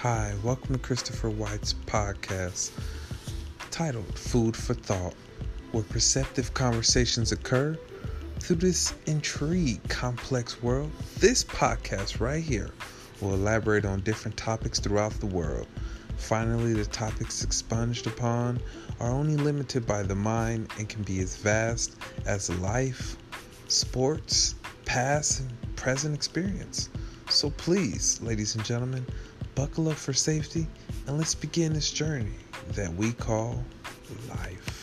Hi, welcome to Christopher White's podcast titled Food for Thought, where perceptive conversations occur through this intrigue complex world. This podcast right here will elaborate on different topics throughout the world. Finally, the topics expunged upon are only limited by the mind and can be as vast as life, sports, past, and present experience. So please, ladies and gentlemen, buckle up for safety and let's begin this journey that we call life.